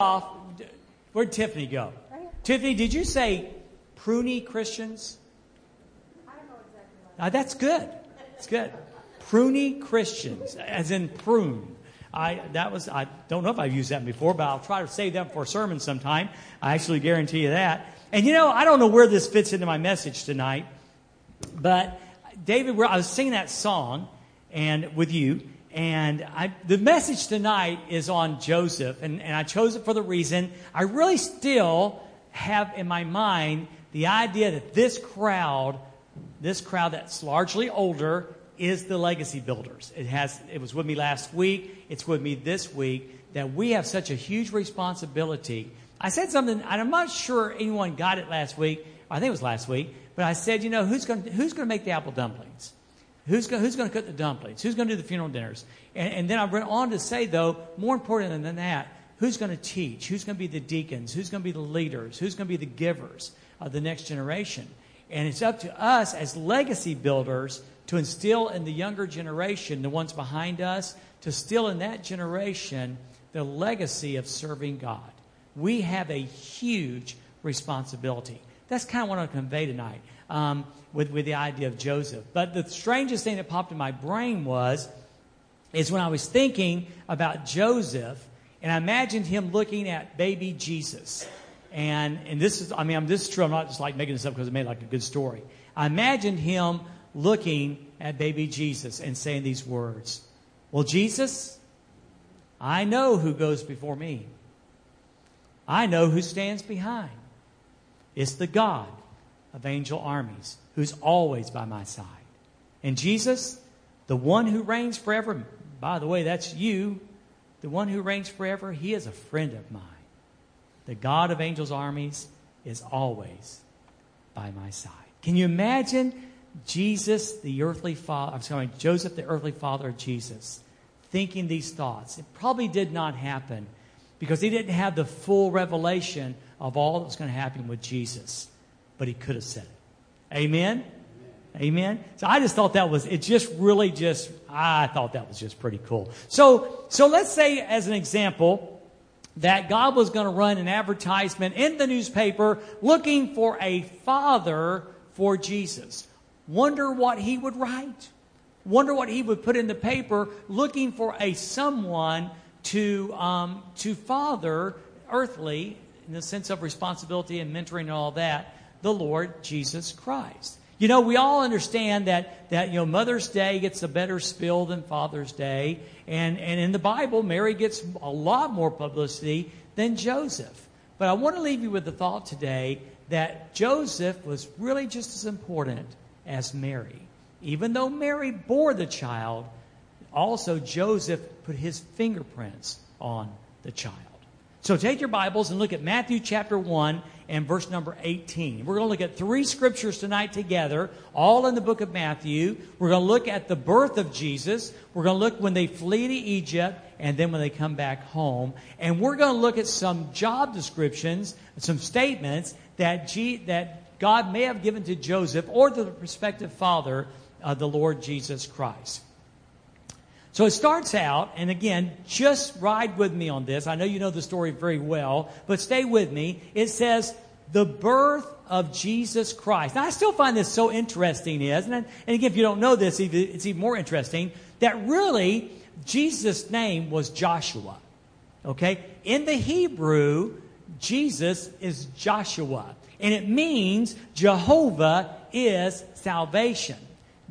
off. Where'd Tiffany go? Tiffany, did you say pruny Christians? I don't know exactly what. Uh, that's good. It's good. Pruny Christians, as in prune. I that was I don't know if I've used that before, but I'll try to save that for a sermon sometime. I actually guarantee you that. And you know, I don't know where this fits into my message tonight, but David, I was singing that song and with you, and I, the message tonight is on Joseph, and, and I chose it for the reason I really still have in my mind the idea that this crowd, this crowd that's largely older, is the legacy builders. It has, it was with me last week. It's with me this week that we have such a huge responsibility. I said something, and I'm not sure anyone got it last week. I think it was last week, but I said, you know, who's going who's going to make the apple dumplings? Who's going, who's going to cook the dumplings? Who's going to do the funeral dinners? And, and then I went on to say, though, more important than that, who's going to teach? Who's going to be the deacons? Who's going to be the leaders? Who's going to be the givers of the next generation? And it's up to us as legacy builders to instill in the younger generation, the ones behind us, to still in that generation the legacy of serving God. We have a huge responsibility. That's kind of what I want to convey tonight um, with, with the idea of Joseph. But the strangest thing that popped in my brain was, is when I was thinking about Joseph, and I imagined him looking at baby Jesus. And, and this is, I mean, I'm, this is true. I'm not just like making this up because it made like a good story. I imagined him looking at baby Jesus and saying these words Well, Jesus, I know who goes before me, I know who stands behind. It's the God of angel armies who's always by my side. And Jesus, the one who reigns forever, by the way, that's you, the one who reigns forever, he is a friend of mine. The God of angels' armies is always by my side. Can you imagine Jesus, the earthly father, I'm sorry, Joseph, the earthly father of Jesus, thinking these thoughts? It probably did not happen because he didn't have the full revelation of all that was going to happen with Jesus, but he could have said it. Amen? Amen. So I just thought that was, it just really just, I thought that was just pretty cool. So, so let's say as an example that God was going to run an advertisement in the newspaper looking for a father for Jesus. Wonder what he would write. Wonder what he would put in the paper looking for a someone to, um, to father earthly in the sense of responsibility and mentoring and all that, the Lord Jesus Christ. You know, we all understand that, that you know, Mother's Day gets a better spill than Father's Day. And, and in the Bible, Mary gets a lot more publicity than Joseph. But I want to leave you with the thought today that Joseph was really just as important as Mary. Even though Mary bore the child, also Joseph put his fingerprints on the child. So take your Bibles and look at Matthew chapter 1 and verse number 18. We're going to look at three scriptures tonight together, all in the book of Matthew. We're going to look at the birth of Jesus. We're going to look when they flee to Egypt and then when they come back home. And we're going to look at some job descriptions, some statements that, G, that God may have given to Joseph or the prospective father of the Lord Jesus Christ. So it starts out, and again, just ride with me on this. I know you know the story very well, but stay with me. It says, the birth of Jesus Christ. Now, I still find this so interesting, isn't it? And again, if you don't know this, it's even more interesting that really Jesus' name was Joshua. Okay? In the Hebrew, Jesus is Joshua, and it means Jehovah is salvation.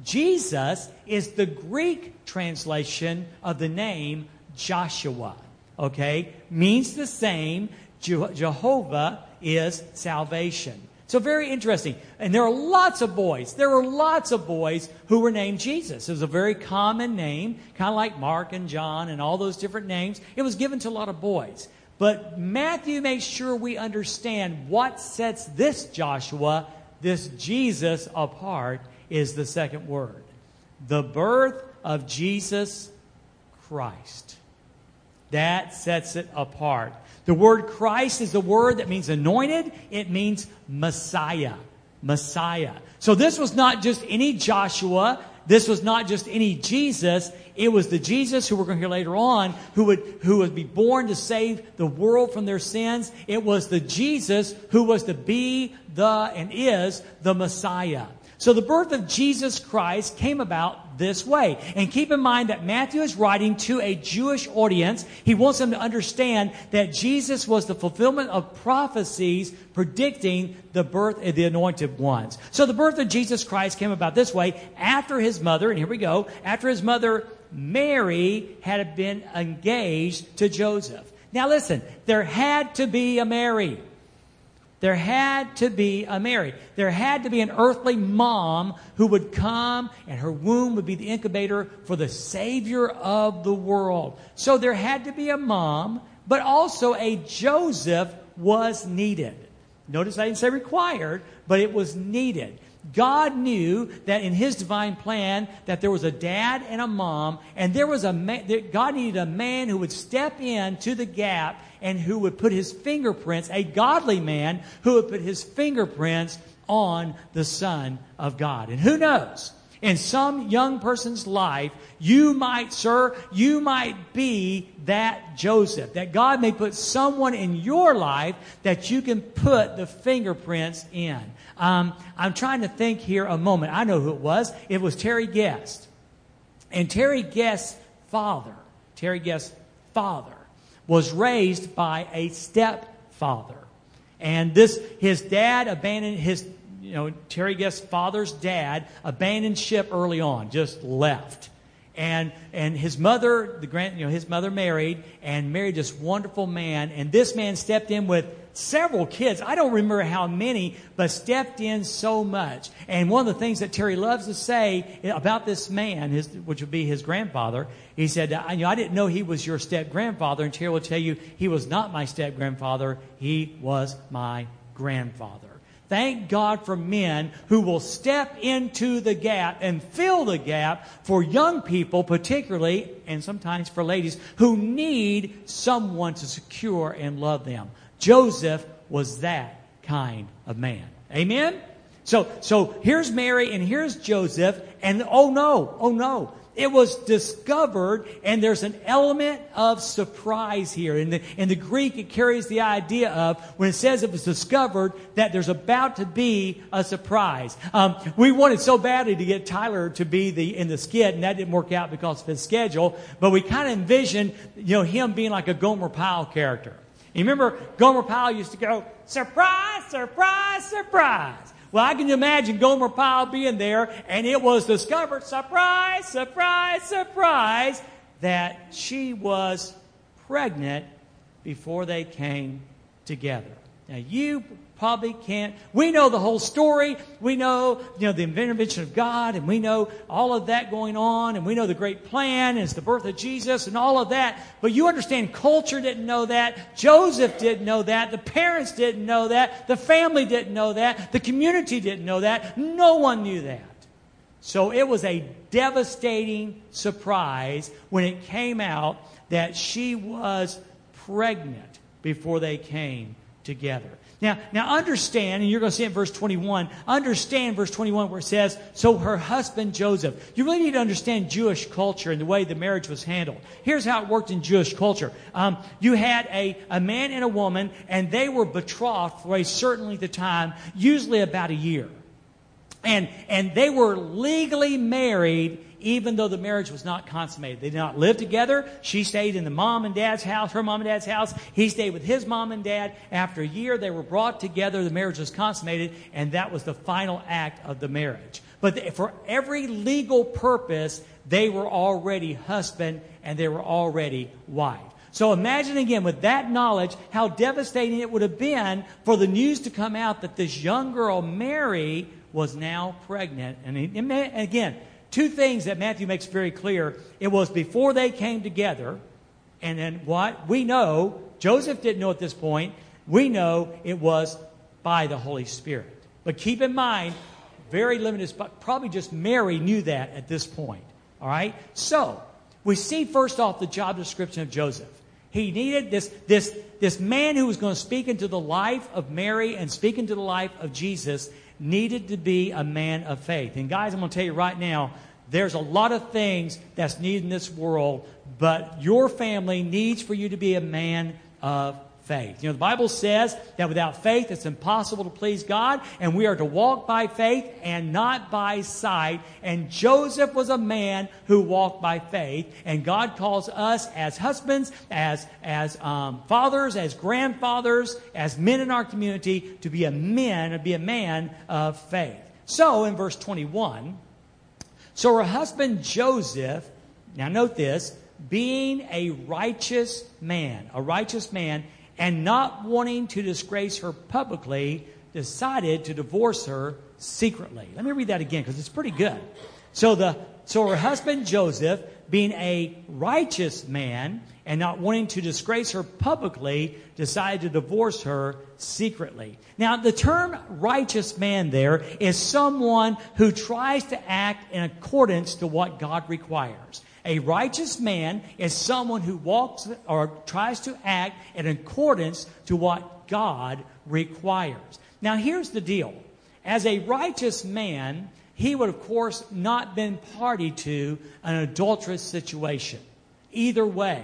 Jesus is the Greek translation of the name Joshua. Okay? Means the same. Jehovah is salvation. So very interesting. And there are lots of boys. There were lots of boys who were named Jesus. It was a very common name, kind of like Mark and John and all those different names. It was given to a lot of boys. But Matthew makes sure we understand what sets this Joshua, this Jesus apart is the second word. The birth of Jesus Christ. That sets it apart. The word Christ is a word that means anointed. It means Messiah. Messiah. So this was not just any Joshua. this was not just any Jesus. It was the Jesus who we're going to hear later on who would, who would be born to save the world from their sins. It was the Jesus who was to be the and is the Messiah. So the birth of Jesus Christ came about this way. And keep in mind that Matthew is writing to a Jewish audience. He wants them to understand that Jesus was the fulfillment of prophecies predicting the birth of the anointed ones. So the birth of Jesus Christ came about this way after his mother, and here we go, after his mother Mary had been engaged to Joseph. Now listen, there had to be a Mary. There had to be a Mary. There had to be an earthly mom who would come and her womb would be the incubator for the Savior of the world. So there had to be a mom, but also a Joseph was needed. Notice I didn't say required, but it was needed. God knew that in His divine plan that there was a dad and a mom, and there was a man, God needed a man who would step in to the gap and who would put his fingerprints, a godly man who would put his fingerprints on the Son of God. And who knows? In some young person's life, you might, sir, you might be that Joseph. That God may put someone in your life that you can put the fingerprints in. Um, I'm trying to think here a moment. I know who it was. It was Terry Guest. And Terry Guest's father, Terry Guest's father, was raised by a stepfather. And this, his dad abandoned his, you know, Terry Guest's father's dad abandoned ship early on, just left. And, and his mother, the grand, you know, his mother married and married this wonderful man. And this man stepped in with several kids. I don't remember how many, but stepped in so much. And one of the things that Terry loves to say about this man, his, which would be his grandfather, he said, I, you know, I didn't know he was your step grandfather. And Terry will tell you, he was not my step grandfather. He was my grandfather. Thank God for men who will step into the gap and fill the gap for young people, particularly, and sometimes for ladies, who need someone to secure and love them. Joseph was that kind of man. Amen? So, so here's Mary and here's Joseph, and oh no, oh no. It was discovered, and there's an element of surprise here. In the, in the Greek, it carries the idea of, when it says it was discovered, that there's about to be a surprise. Um, we wanted so badly to get Tyler to be the, in the skit, and that didn't work out because of his schedule, but we kind of envisioned, you know, him being like a Gomer Pyle character. You remember Gomer Pyle used to go, surprise, surprise, surprise. Well, I can imagine Gomer Pyle being there, and it was discovered, surprise, surprise, surprise, that she was pregnant before they came together. Now, you probably can't. We know the whole story. We know, you know, the intervention of God, and we know all of that going on, and we know the great plan, and the birth of Jesus, and all of that. But you understand, culture didn't know that. Joseph didn't know that. The parents didn't know that. The family didn't know that. The community didn't know that. No one knew that. So it was a devastating surprise when it came out that she was pregnant before they came together. Now, now understand, and you're going to see it in verse 21, understand verse 21 where it says, so her husband Joseph. You really need to understand Jewish culture and the way the marriage was handled. Here's how it worked in Jewish culture. Um, you had a, a man and a woman, and they were betrothed for a certain length of time, usually about a year. And, and they were legally married even though the marriage was not consummated. They did not live together. She stayed in the mom and dad's house, her mom and dad's house. He stayed with his mom and dad. After a year, they were brought together. The marriage was consummated, and that was the final act of the marriage. But for every legal purpose, they were already husband and they were already wife. So imagine again, with that knowledge, how devastating it would have been for the news to come out that this young girl, Mary, was now pregnant. And again, two things that Matthew makes very clear. It was before they came together, and then what? We know, Joseph didn't know at this point, we know it was by the Holy Spirit. But keep in mind, very limited, probably just Mary knew that at this point. All right? So, we see first off the job description of Joseph. He needed this, this, this man who was going to speak into the life of Mary and speak into the life of Jesus needed to be a man of faith. And guys, I'm going to tell you right now, there's a lot of things that's needed in this world, but your family needs for you to be a man of faith. You know, the Bible says that without faith it's impossible to please God, and we are to walk by faith and not by sight. And Joseph was a man who walked by faith, and God calls us as husbands, as, as um, fathers, as grandfathers, as men in our community to be a man, to be a man of faith. So in verse 21, so her husband Joseph, now note this, being a righteous man, a righteous man, and not wanting to disgrace her publicly, decided to divorce her secretly. Let me read that again because it's pretty good. So the so her husband Joseph, being a righteous man and not wanting to disgrace her publicly, decided to divorce her secretly. Now, the term righteous man there is someone who tries to act in accordance to what God requires. A righteous man is someone who walks or tries to act in accordance to what God requires. Now, here's the deal. As a righteous man, he would, of course, not been party to an adulterous situation. Either way,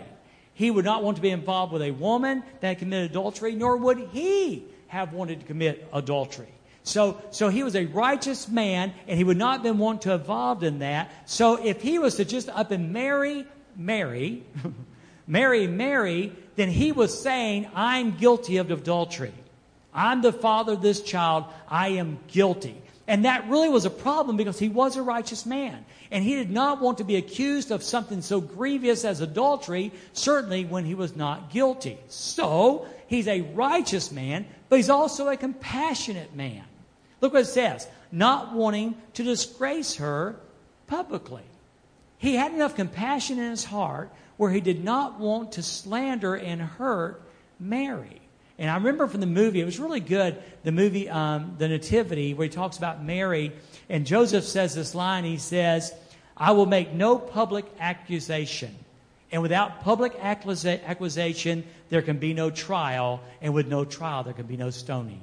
he would not want to be involved with a woman that committed adultery, nor would he have wanted to commit adultery. So, so he was a righteous man, and he would not been want to involved in that. So if he was to just up and marry Mary, marry Mary, then he was saying, I'm guilty of adultery. I'm the father of this child. I am guilty. And that really was a problem because he was a righteous man. And he did not want to be accused of something so grievous as adultery, certainly when he was not guilty. So, he's a righteous man, but he's also a compassionate man. Look what it says not wanting to disgrace her publicly. He had enough compassion in his heart where he did not want to slander and hurt Mary. And I remember from the movie, it was really good, the movie um, The Nativity, where he talks about Mary. And Joseph says this line he says, I will make no public accusation. And without public accusation, there can be no trial. And with no trial, there can be no stoning.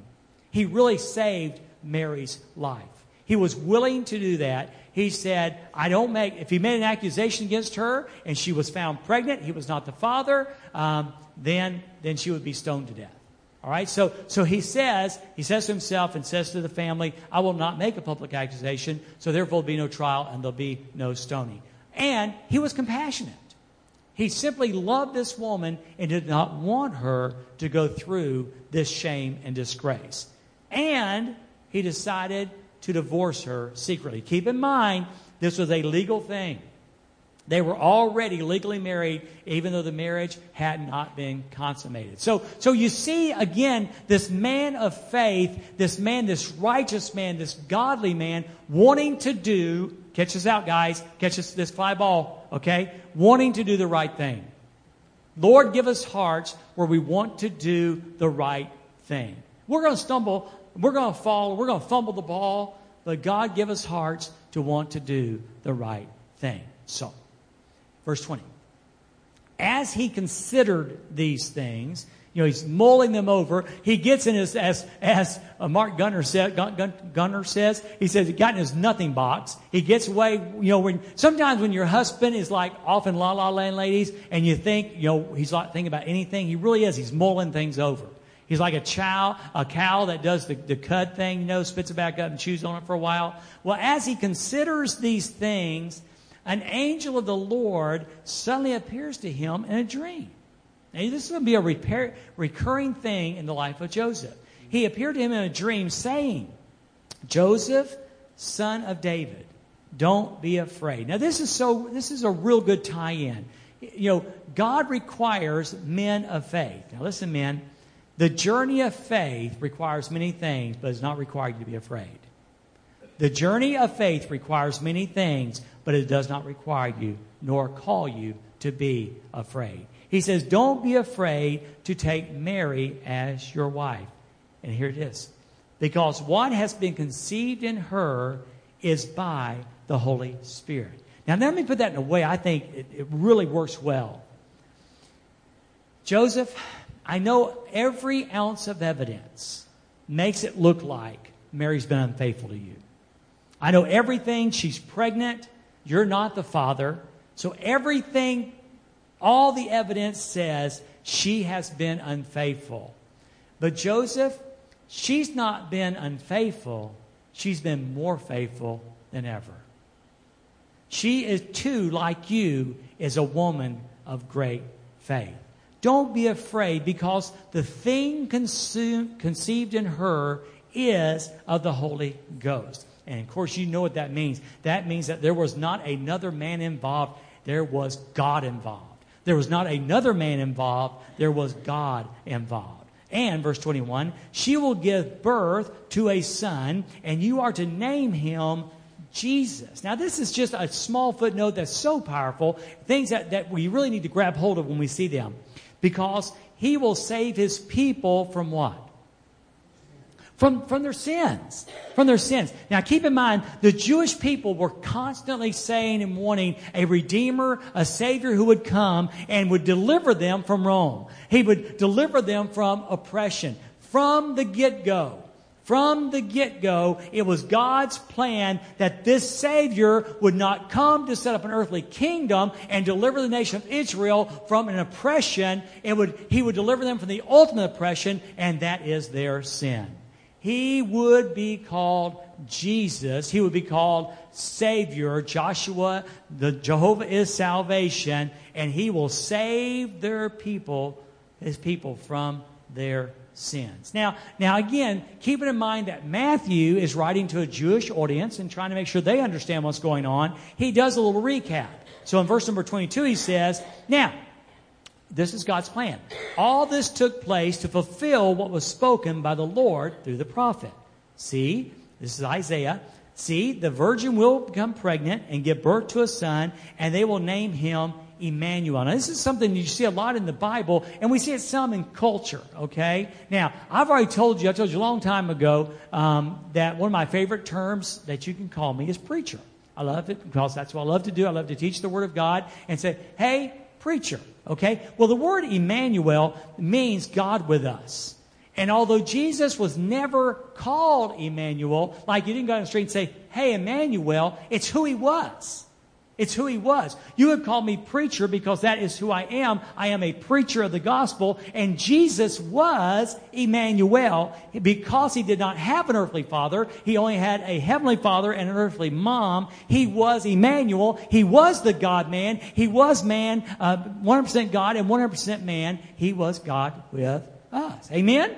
He really saved Mary's life. He was willing to do that. He said, I don't make, if he made an accusation against her and she was found pregnant, he was not the father, um, then, then she would be stoned to death. All right, so, so he says, he says to himself and says to the family, I will not make a public accusation, so therefore there'll be no trial and there'll be no stoning. And he was compassionate. He simply loved this woman and did not want her to go through this shame and disgrace. And he decided to divorce her secretly. Keep in mind, this was a legal thing. They were already legally married, even though the marriage had not been consummated. So, so you see again this man of faith, this man, this righteous man, this godly man, wanting to do, catch this out, guys, catch this, this fly ball, okay? Wanting to do the right thing. Lord, give us hearts where we want to do the right thing. We're going to stumble, we're going to fall, we're going to fumble the ball, but God give us hearts to want to do the right thing. So, Verse 20. As he considered these things, you know, he's mulling them over. He gets in his, as, as uh, Mark Gunner, said, Gun, Gunner says, he says he got in his nothing box. He gets away, you know, when, sometimes when your husband is like off in la la land, ladies, and you think, you know, he's not thinking about anything, he really is. He's mulling things over. He's like a chow, a cow that does the, the cud thing, you know, spits it back up and chews on it for a while. Well, as he considers these things, an angel of the Lord suddenly appears to him in a dream. Now, this is going to be a repair, recurring thing in the life of Joseph. He appeared to him in a dream saying, Joseph, son of David, don't be afraid. Now, this is so, this is a real good tie in. You know, God requires men of faith. Now, listen, men, the journey of faith requires many things, but it's not required you to be afraid. The journey of faith requires many things, but it does not require you nor call you to be afraid. He says, Don't be afraid to take Mary as your wife. And here it is. Because what has been conceived in her is by the Holy Spirit. Now, let me put that in a way I think it, it really works well. Joseph, I know every ounce of evidence makes it look like Mary's been unfaithful to you. I know everything. She's pregnant. You're not the father. So everything, all the evidence says she has been unfaithful. But Joseph, she's not been unfaithful. She's been more faithful than ever. She is too, like you, is a woman of great faith. Don't be afraid because the thing consumed, conceived in her is of the Holy Ghost. And of course, you know what that means. That means that there was not another man involved, there was God involved. There was not another man involved, there was God involved. And, verse 21, she will give birth to a son, and you are to name him Jesus. Now, this is just a small footnote that's so powerful, things that, that we really need to grab hold of when we see them. Because he will save his people from what? from, from their sins. From their sins. Now keep in mind, the Jewish people were constantly saying and wanting a Redeemer, a Savior who would come and would deliver them from Rome. He would deliver them from oppression. From the get-go. From the get-go, it was God's plan that this Savior would not come to set up an earthly kingdom and deliver the nation of Israel from an oppression. It would, he would deliver them from the ultimate oppression, and that is their sin. He would be called Jesus. He would be called Savior. Joshua, the Jehovah is salvation, and he will save their people, his people, from their sins. Now, now again, keeping in mind that Matthew is writing to a Jewish audience and trying to make sure they understand what's going on, he does a little recap. So in verse number 22, he says, Now, this is God's plan. All this took place to fulfill what was spoken by the Lord through the prophet. See, this is Isaiah. See, the virgin will become pregnant and give birth to a son, and they will name him Emmanuel. Now, this is something you see a lot in the Bible, and we see it some in culture, okay? Now, I've already told you, I told you a long time ago, um, that one of my favorite terms that you can call me is preacher. I love it because that's what I love to do. I love to teach the Word of God and say, hey, preacher. Okay? Well, the word Emmanuel means God with us. And although Jesus was never called Emmanuel, like you didn't go down the street and say, Hey, Emmanuel, it's who he was. It's who he was. You would call me preacher because that is who I am. I am a preacher of the gospel. And Jesus was Emmanuel because he did not have an earthly father. He only had a heavenly father and an earthly mom. He was Emmanuel. He was the God man. He was man, uh, 100% God and 100% man. He was God with us. Amen?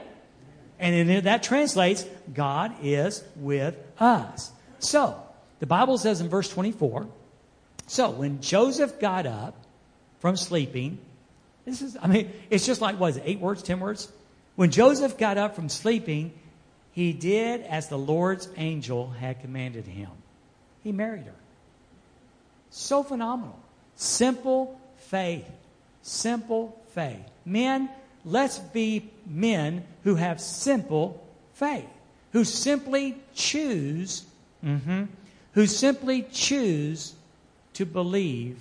And that translates, God is with us. So, the Bible says in verse 24, so when Joseph got up from sleeping, this is, I mean, it's just like, what is it, eight words, ten words? When Joseph got up from sleeping, he did as the Lord's angel had commanded him. He married her. So phenomenal. Simple faith. Simple faith. Men, let's be men who have simple faith, who simply choose, mm-hmm, who simply choose to believe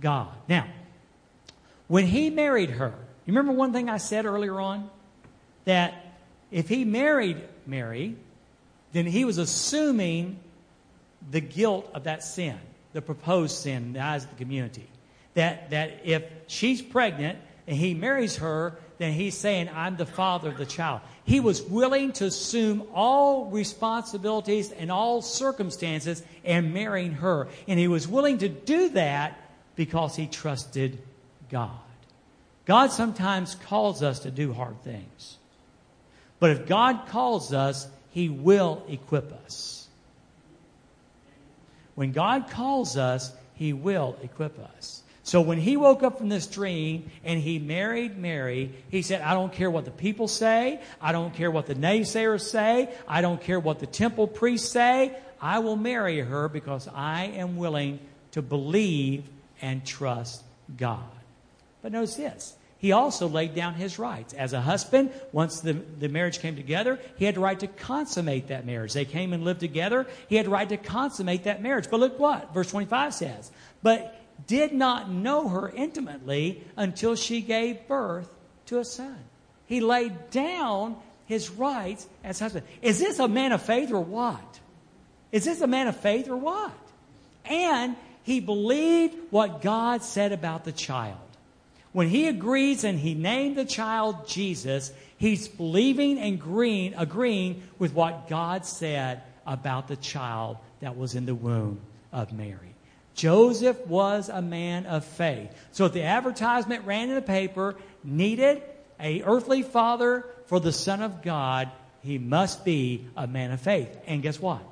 God. Now, when he married her, you remember one thing I said earlier on? That if he married Mary, then he was assuming the guilt of that sin, the proposed sin in the eyes of the community. That, that if she's pregnant and he marries her, then he's saying, I'm the father of the child. He was willing to assume all responsibilities and all circumstances and marrying her. And he was willing to do that because he trusted God. God sometimes calls us to do hard things. But if God calls us, he will equip us. When God calls us, he will equip us. So when he woke up from this dream and he married Mary, he said, I don't care what the people say. I don't care what the naysayers say. I don't care what the temple priests say. I will marry her because I am willing to believe and trust God. But notice this. He also laid down his rights. As a husband, once the, the marriage came together, he had the right to consummate that marriage. They came and lived together. He had the right to consummate that marriage. But look what verse 25 says. But did not know her intimately until she gave birth to a son. He laid down his rights as husband. Is this a man of faith or what? Is this a man of faith or what? And He believed what God said about the child. When he agrees and he named the child Jesus, he's believing and agreeing, agreeing with what God said about the child that was in the womb of Mary. Joseph was a man of faith. So if the advertisement ran in the paper, needed a earthly father for the Son of God, he must be a man of faith. And guess what?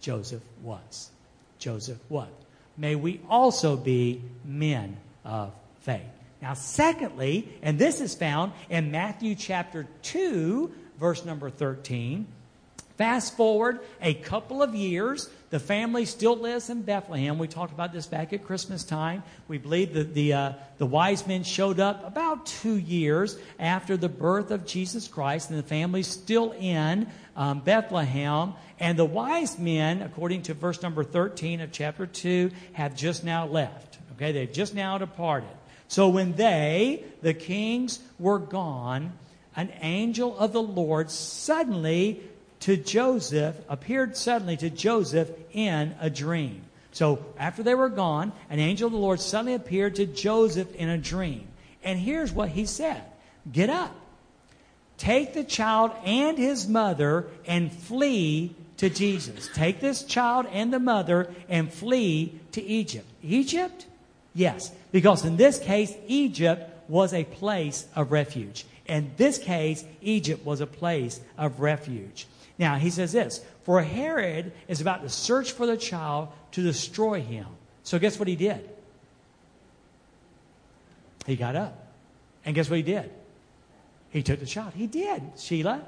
Joseph was. Joseph was. May we also be men of faith. Now, secondly, and this is found in Matthew chapter 2, verse number 13. Fast forward a couple of years, the family still lives in Bethlehem. We talked about this back at Christmas time. We believe that the, uh, the wise men showed up about two years after the birth of Jesus Christ, and the family's still in um, Bethlehem. And the wise men, according to verse number 13 of chapter 2, have just now left. Okay, they've just now departed. So when they, the kings, were gone, an angel of the Lord suddenly to Joseph, appeared suddenly to Joseph in a dream. So after they were gone, an angel of the Lord suddenly appeared to Joseph in a dream. And here's what he said Get up, take the child and his mother, and flee to Jesus. Take this child and the mother and flee to Egypt. Egypt? Yes, because in this case, Egypt was a place of refuge. In this case, Egypt was a place of refuge. Now, he says this For Herod is about to search for the child to destroy him. So, guess what he did? He got up. And guess what he did? He took the child. He did, Sheila.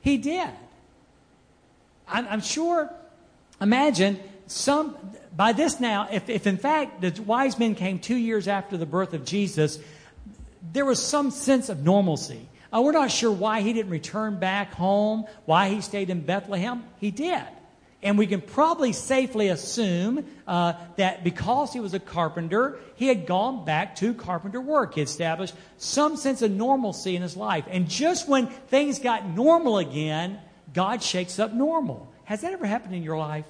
He did. I'm, I'm sure, imagine some, by this now, if, if in fact the wise men came two years after the birth of Jesus, there was some sense of normalcy. Uh, we're not sure why he didn't return back home, why he stayed in Bethlehem. He did. And we can probably safely assume uh, that because he was a carpenter, he had gone back to carpenter work. He established some sense of normalcy in his life. And just when things got normal again, God shakes up normal. Has that ever happened in your life?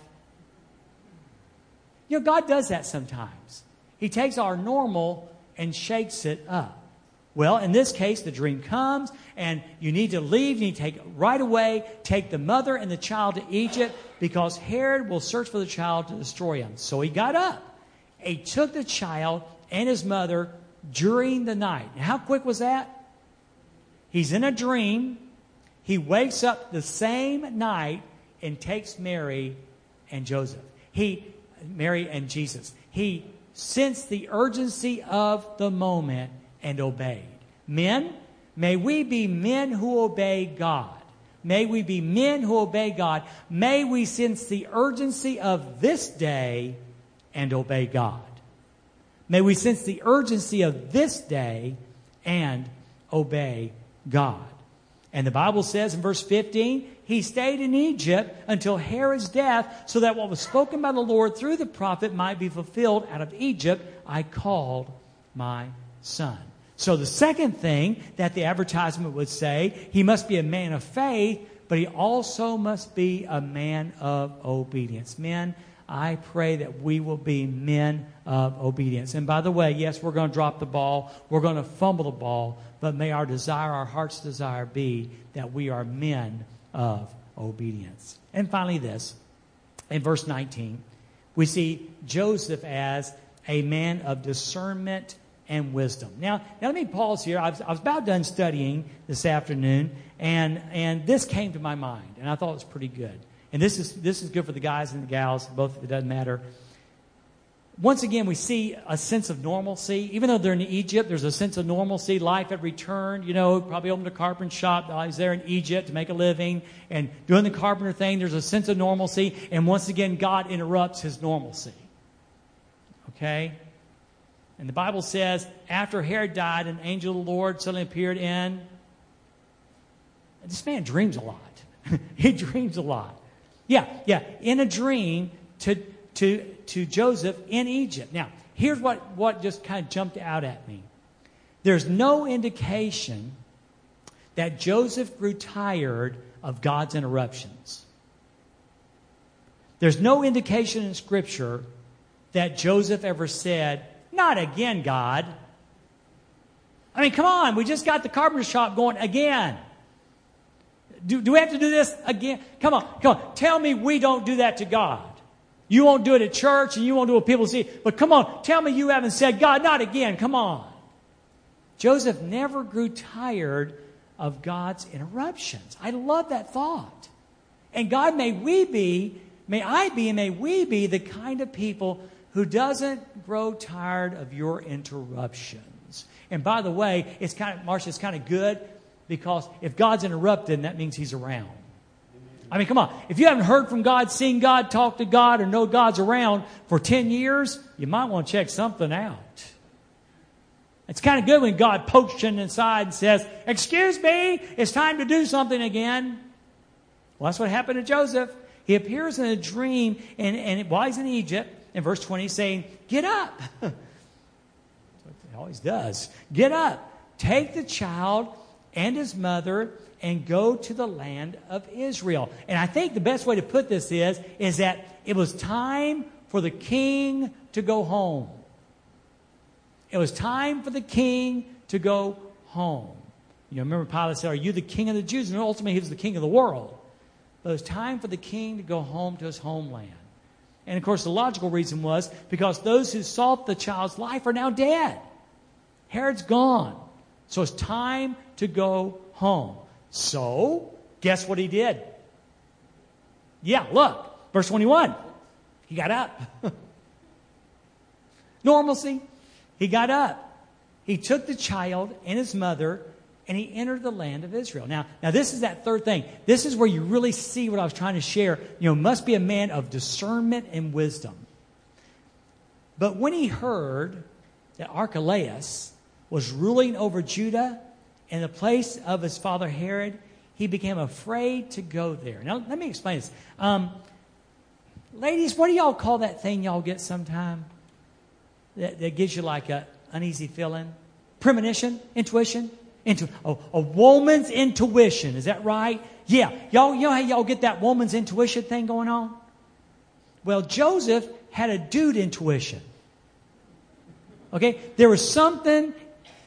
You know, God does that sometimes. He takes our normal and shakes it up. Well, in this case, the dream comes, and you need to leave. You need to take right away, take the mother and the child to Egypt, because Herod will search for the child to destroy him. So he got up. He took the child and his mother during the night. how quick was that? He's in a dream. He wakes up the same night and takes Mary and Joseph. He Mary and Jesus. He sensed the urgency of the moment and obeyed. Men, may we be men who obey God. May we be men who obey God. May we sense the urgency of this day and obey God. May we sense the urgency of this day and obey God. And the Bible says in verse 15, he stayed in Egypt until Herod's death, so that what was spoken by the Lord through the prophet might be fulfilled. Out of Egypt I called my son. So the second thing that the advertisement would say, he must be a man of faith, but he also must be a man of obedience. Men, I pray that we will be men of obedience. And by the way, yes, we're going to drop the ball, we're going to fumble the ball, but may our desire, our heart's desire be that we are men of obedience. And finally, this in verse 19, we see Joseph as a man of discernment and wisdom. Now, now let me pause here. I was, I was about done studying this afternoon, and, and this came to my mind, and I thought it was pretty good. And this is, this is good for the guys and the gals, both, it doesn't matter once again, we see a sense of normalcy. Even though they're in Egypt, there's a sense of normalcy. Life had returned. You know, probably opened a carpenter shop. I there in Egypt to make a living and doing the carpenter thing. There's a sense of normalcy. And once again, God interrupts his normalcy. Okay? And the Bible says, after Herod died, an angel of the Lord suddenly appeared in. This man dreams a lot. he dreams a lot. Yeah, yeah. In a dream to to, to Joseph in Egypt. Now, here's what, what just kind of jumped out at me. There's no indication that Joseph grew tired of God's interruptions. There's no indication in Scripture that Joseph ever said, Not again, God. I mean, come on, we just got the carpenter shop going again. Do, do we have to do this again? Come on, come on. Tell me we don't do that to God. You won't do it at church and you won't do it people see. But come on, tell me you haven't said, God, not again. Come on. Joseph never grew tired of God's interruptions. I love that thought. And God, may we be, may I be, and may we be the kind of people who doesn't grow tired of your interruptions. And by the way, it's kind of, Marcia, it's kind of good because if God's interrupted, that means He's around. I mean, come on. If you haven't heard from God, seen God, talked to God, or know God's around for 10 years, you might want to check something out. It's kind of good when God pokes you inside and says, Excuse me, it's time to do something again. Well, that's what happened to Joseph. He appears in a dream, and, and while he's in Egypt, in verse 20, saying, Get up. He always does. Get up. Take the child and his mother and go to the land of Israel. And I think the best way to put this is, is that it was time for the king to go home. It was time for the king to go home. You know, remember Pilate said, Are you the king of the Jews? And ultimately, he was the king of the world. But it was time for the king to go home to his homeland. And of course, the logical reason was because those who sought the child's life are now dead. Herod's gone. So it's time to go home. So, guess what he did? Yeah, look, verse 21. He got up. Normalcy. He got up. He took the child and his mother and he entered the land of Israel. Now, now this is that third thing. This is where you really see what I was trying to share. You know, must be a man of discernment and wisdom. But when he heard that Archelaus was ruling over Judah in the place of his father Herod, he became afraid to go there. Now, let me explain this. Um, ladies, what do y'all call that thing y'all get sometime that, that gives you like a uneasy feeling? Premonition? Intuition? Intu- oh, a woman's intuition. Is that right? Yeah. Y'all, you know how y'all get that woman's intuition thing going on? Well, Joseph had a dude intuition. Okay? There was something.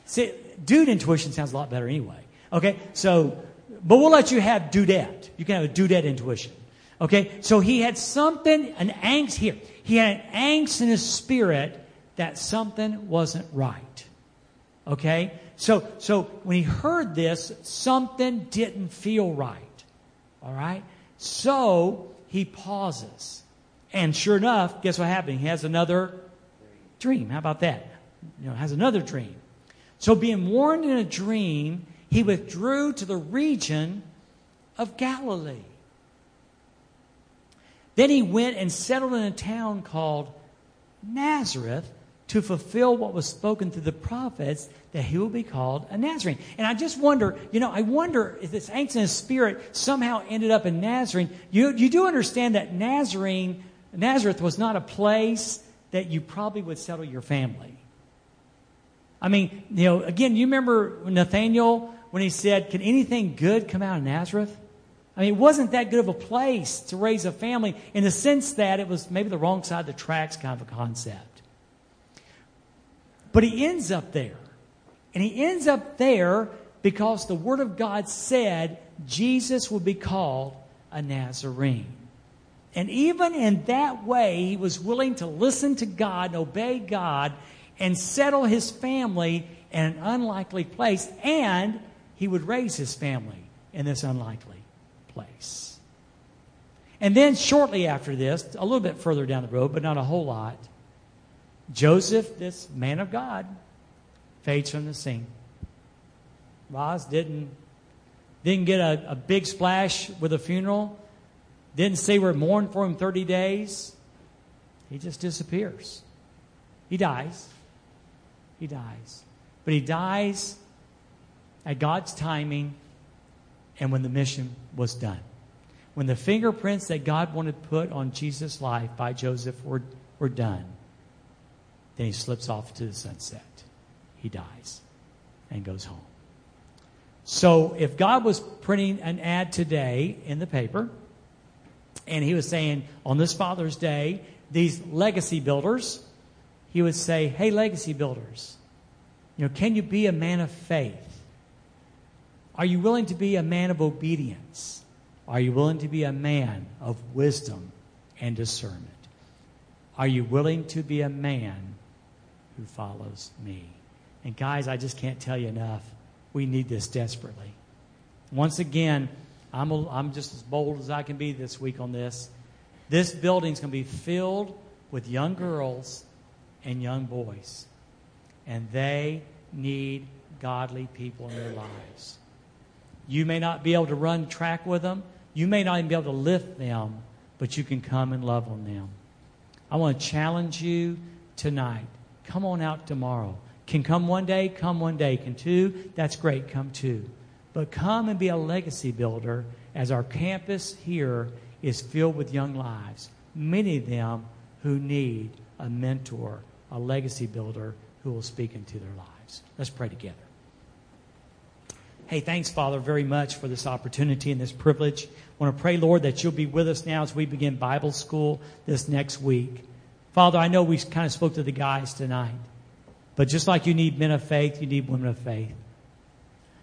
See, dude intuition sounds a lot better anyway. Okay? So, but we'll let you have dudette. You can have a dudette intuition. Okay? So he had something, an angst here. He had an angst in his spirit that something wasn't right. Okay? So, so when he heard this, something didn't feel right. All right? So he pauses. And sure enough, guess what happened? He has another dream. How about that? You know, has another dream. So being warned in a dream, he withdrew to the region of Galilee. Then he went and settled in a town called Nazareth to fulfill what was spoken through the prophets that he will be called a Nazarene. And I just wonder, you know, I wonder if this ancient spirit somehow ended up in Nazarene. You, you do understand that Nazarene, Nazareth was not a place that you probably would settle your family. I mean, you know, again, you remember Nathaniel when he said, Can anything good come out of Nazareth? I mean, it wasn't that good of a place to raise a family in the sense that it was maybe the wrong side of the tracks kind of a concept. But he ends up there. And he ends up there because the Word of God said Jesus would be called a Nazarene. And even in that way, he was willing to listen to God and obey God and settle his family in an unlikely place, and he would raise his family in this unlikely place. And then, shortly after this, a little bit further down the road, but not a whole lot, Joseph, this man of God, fades from the scene. Roz didn't, didn't get a, a big splash with a funeral, didn't say we're mourning for him 30 days. He just disappears. He dies he dies. But he dies at God's timing and when the mission was done. When the fingerprints that God wanted put on Jesus' life by Joseph were, were done, then he slips off to the sunset. He dies and goes home. So if God was printing an ad today in the paper, and he was saying, on this Father's Day, these legacy builders, he would say, Hey, legacy builders, you know, can you be a man of faith? Are you willing to be a man of obedience? Are you willing to be a man of wisdom and discernment? Are you willing to be a man who follows me? And guys, I just can't tell you enough. We need this desperately. Once again, I'm, a, I'm just as bold as I can be this week on this. This building's going to be filled with young girls and young boys. And they need godly people in their lives. You may not be able to run track with them. You may not even be able to lift them, but you can come and love on them. I want to challenge you tonight. Come on out tomorrow. Can come one day, come one day. Can two, that's great, come two. But come and be a legacy builder as our campus here is filled with young lives, many of them who need a mentor, a legacy builder who will speak into their lives. Let's pray together. Hey, thanks, Father, very much for this opportunity and this privilege. I want to pray, Lord, that you'll be with us now as we begin Bible school this next week. Father, I know we kind of spoke to the guys tonight, but just like you need men of faith, you need women of faith.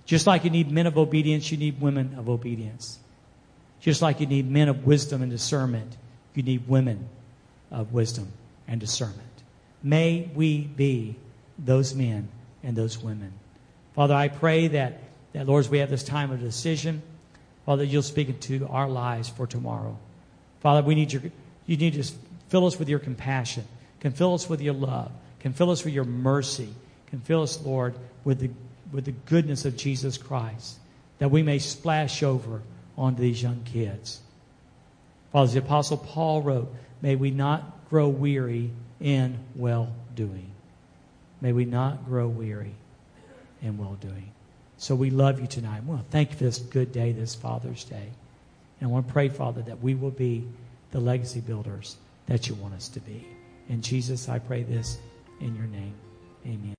Just like you need men of obedience, you need women of obedience. Just like you need men of wisdom and discernment, you need women of wisdom and discernment. May we be those men and those women. Father, I pray that that, Lord, as we have this time of decision, Father, you'll speak into our lives for tomorrow. Father, we need your, you need to fill us with your compassion, can fill us with your love, can fill us with your mercy, can fill us, Lord, with the, with the goodness of Jesus Christ, that we may splash over onto these young kids. Father, the Apostle Paul wrote, may we not grow weary in well doing. May we not grow weary in well doing. So we love you tonight. We thank you for this good day, this Father's Day. And I want to pray, Father, that we will be the legacy builders that you want us to be. In Jesus, I pray this in your name. Amen.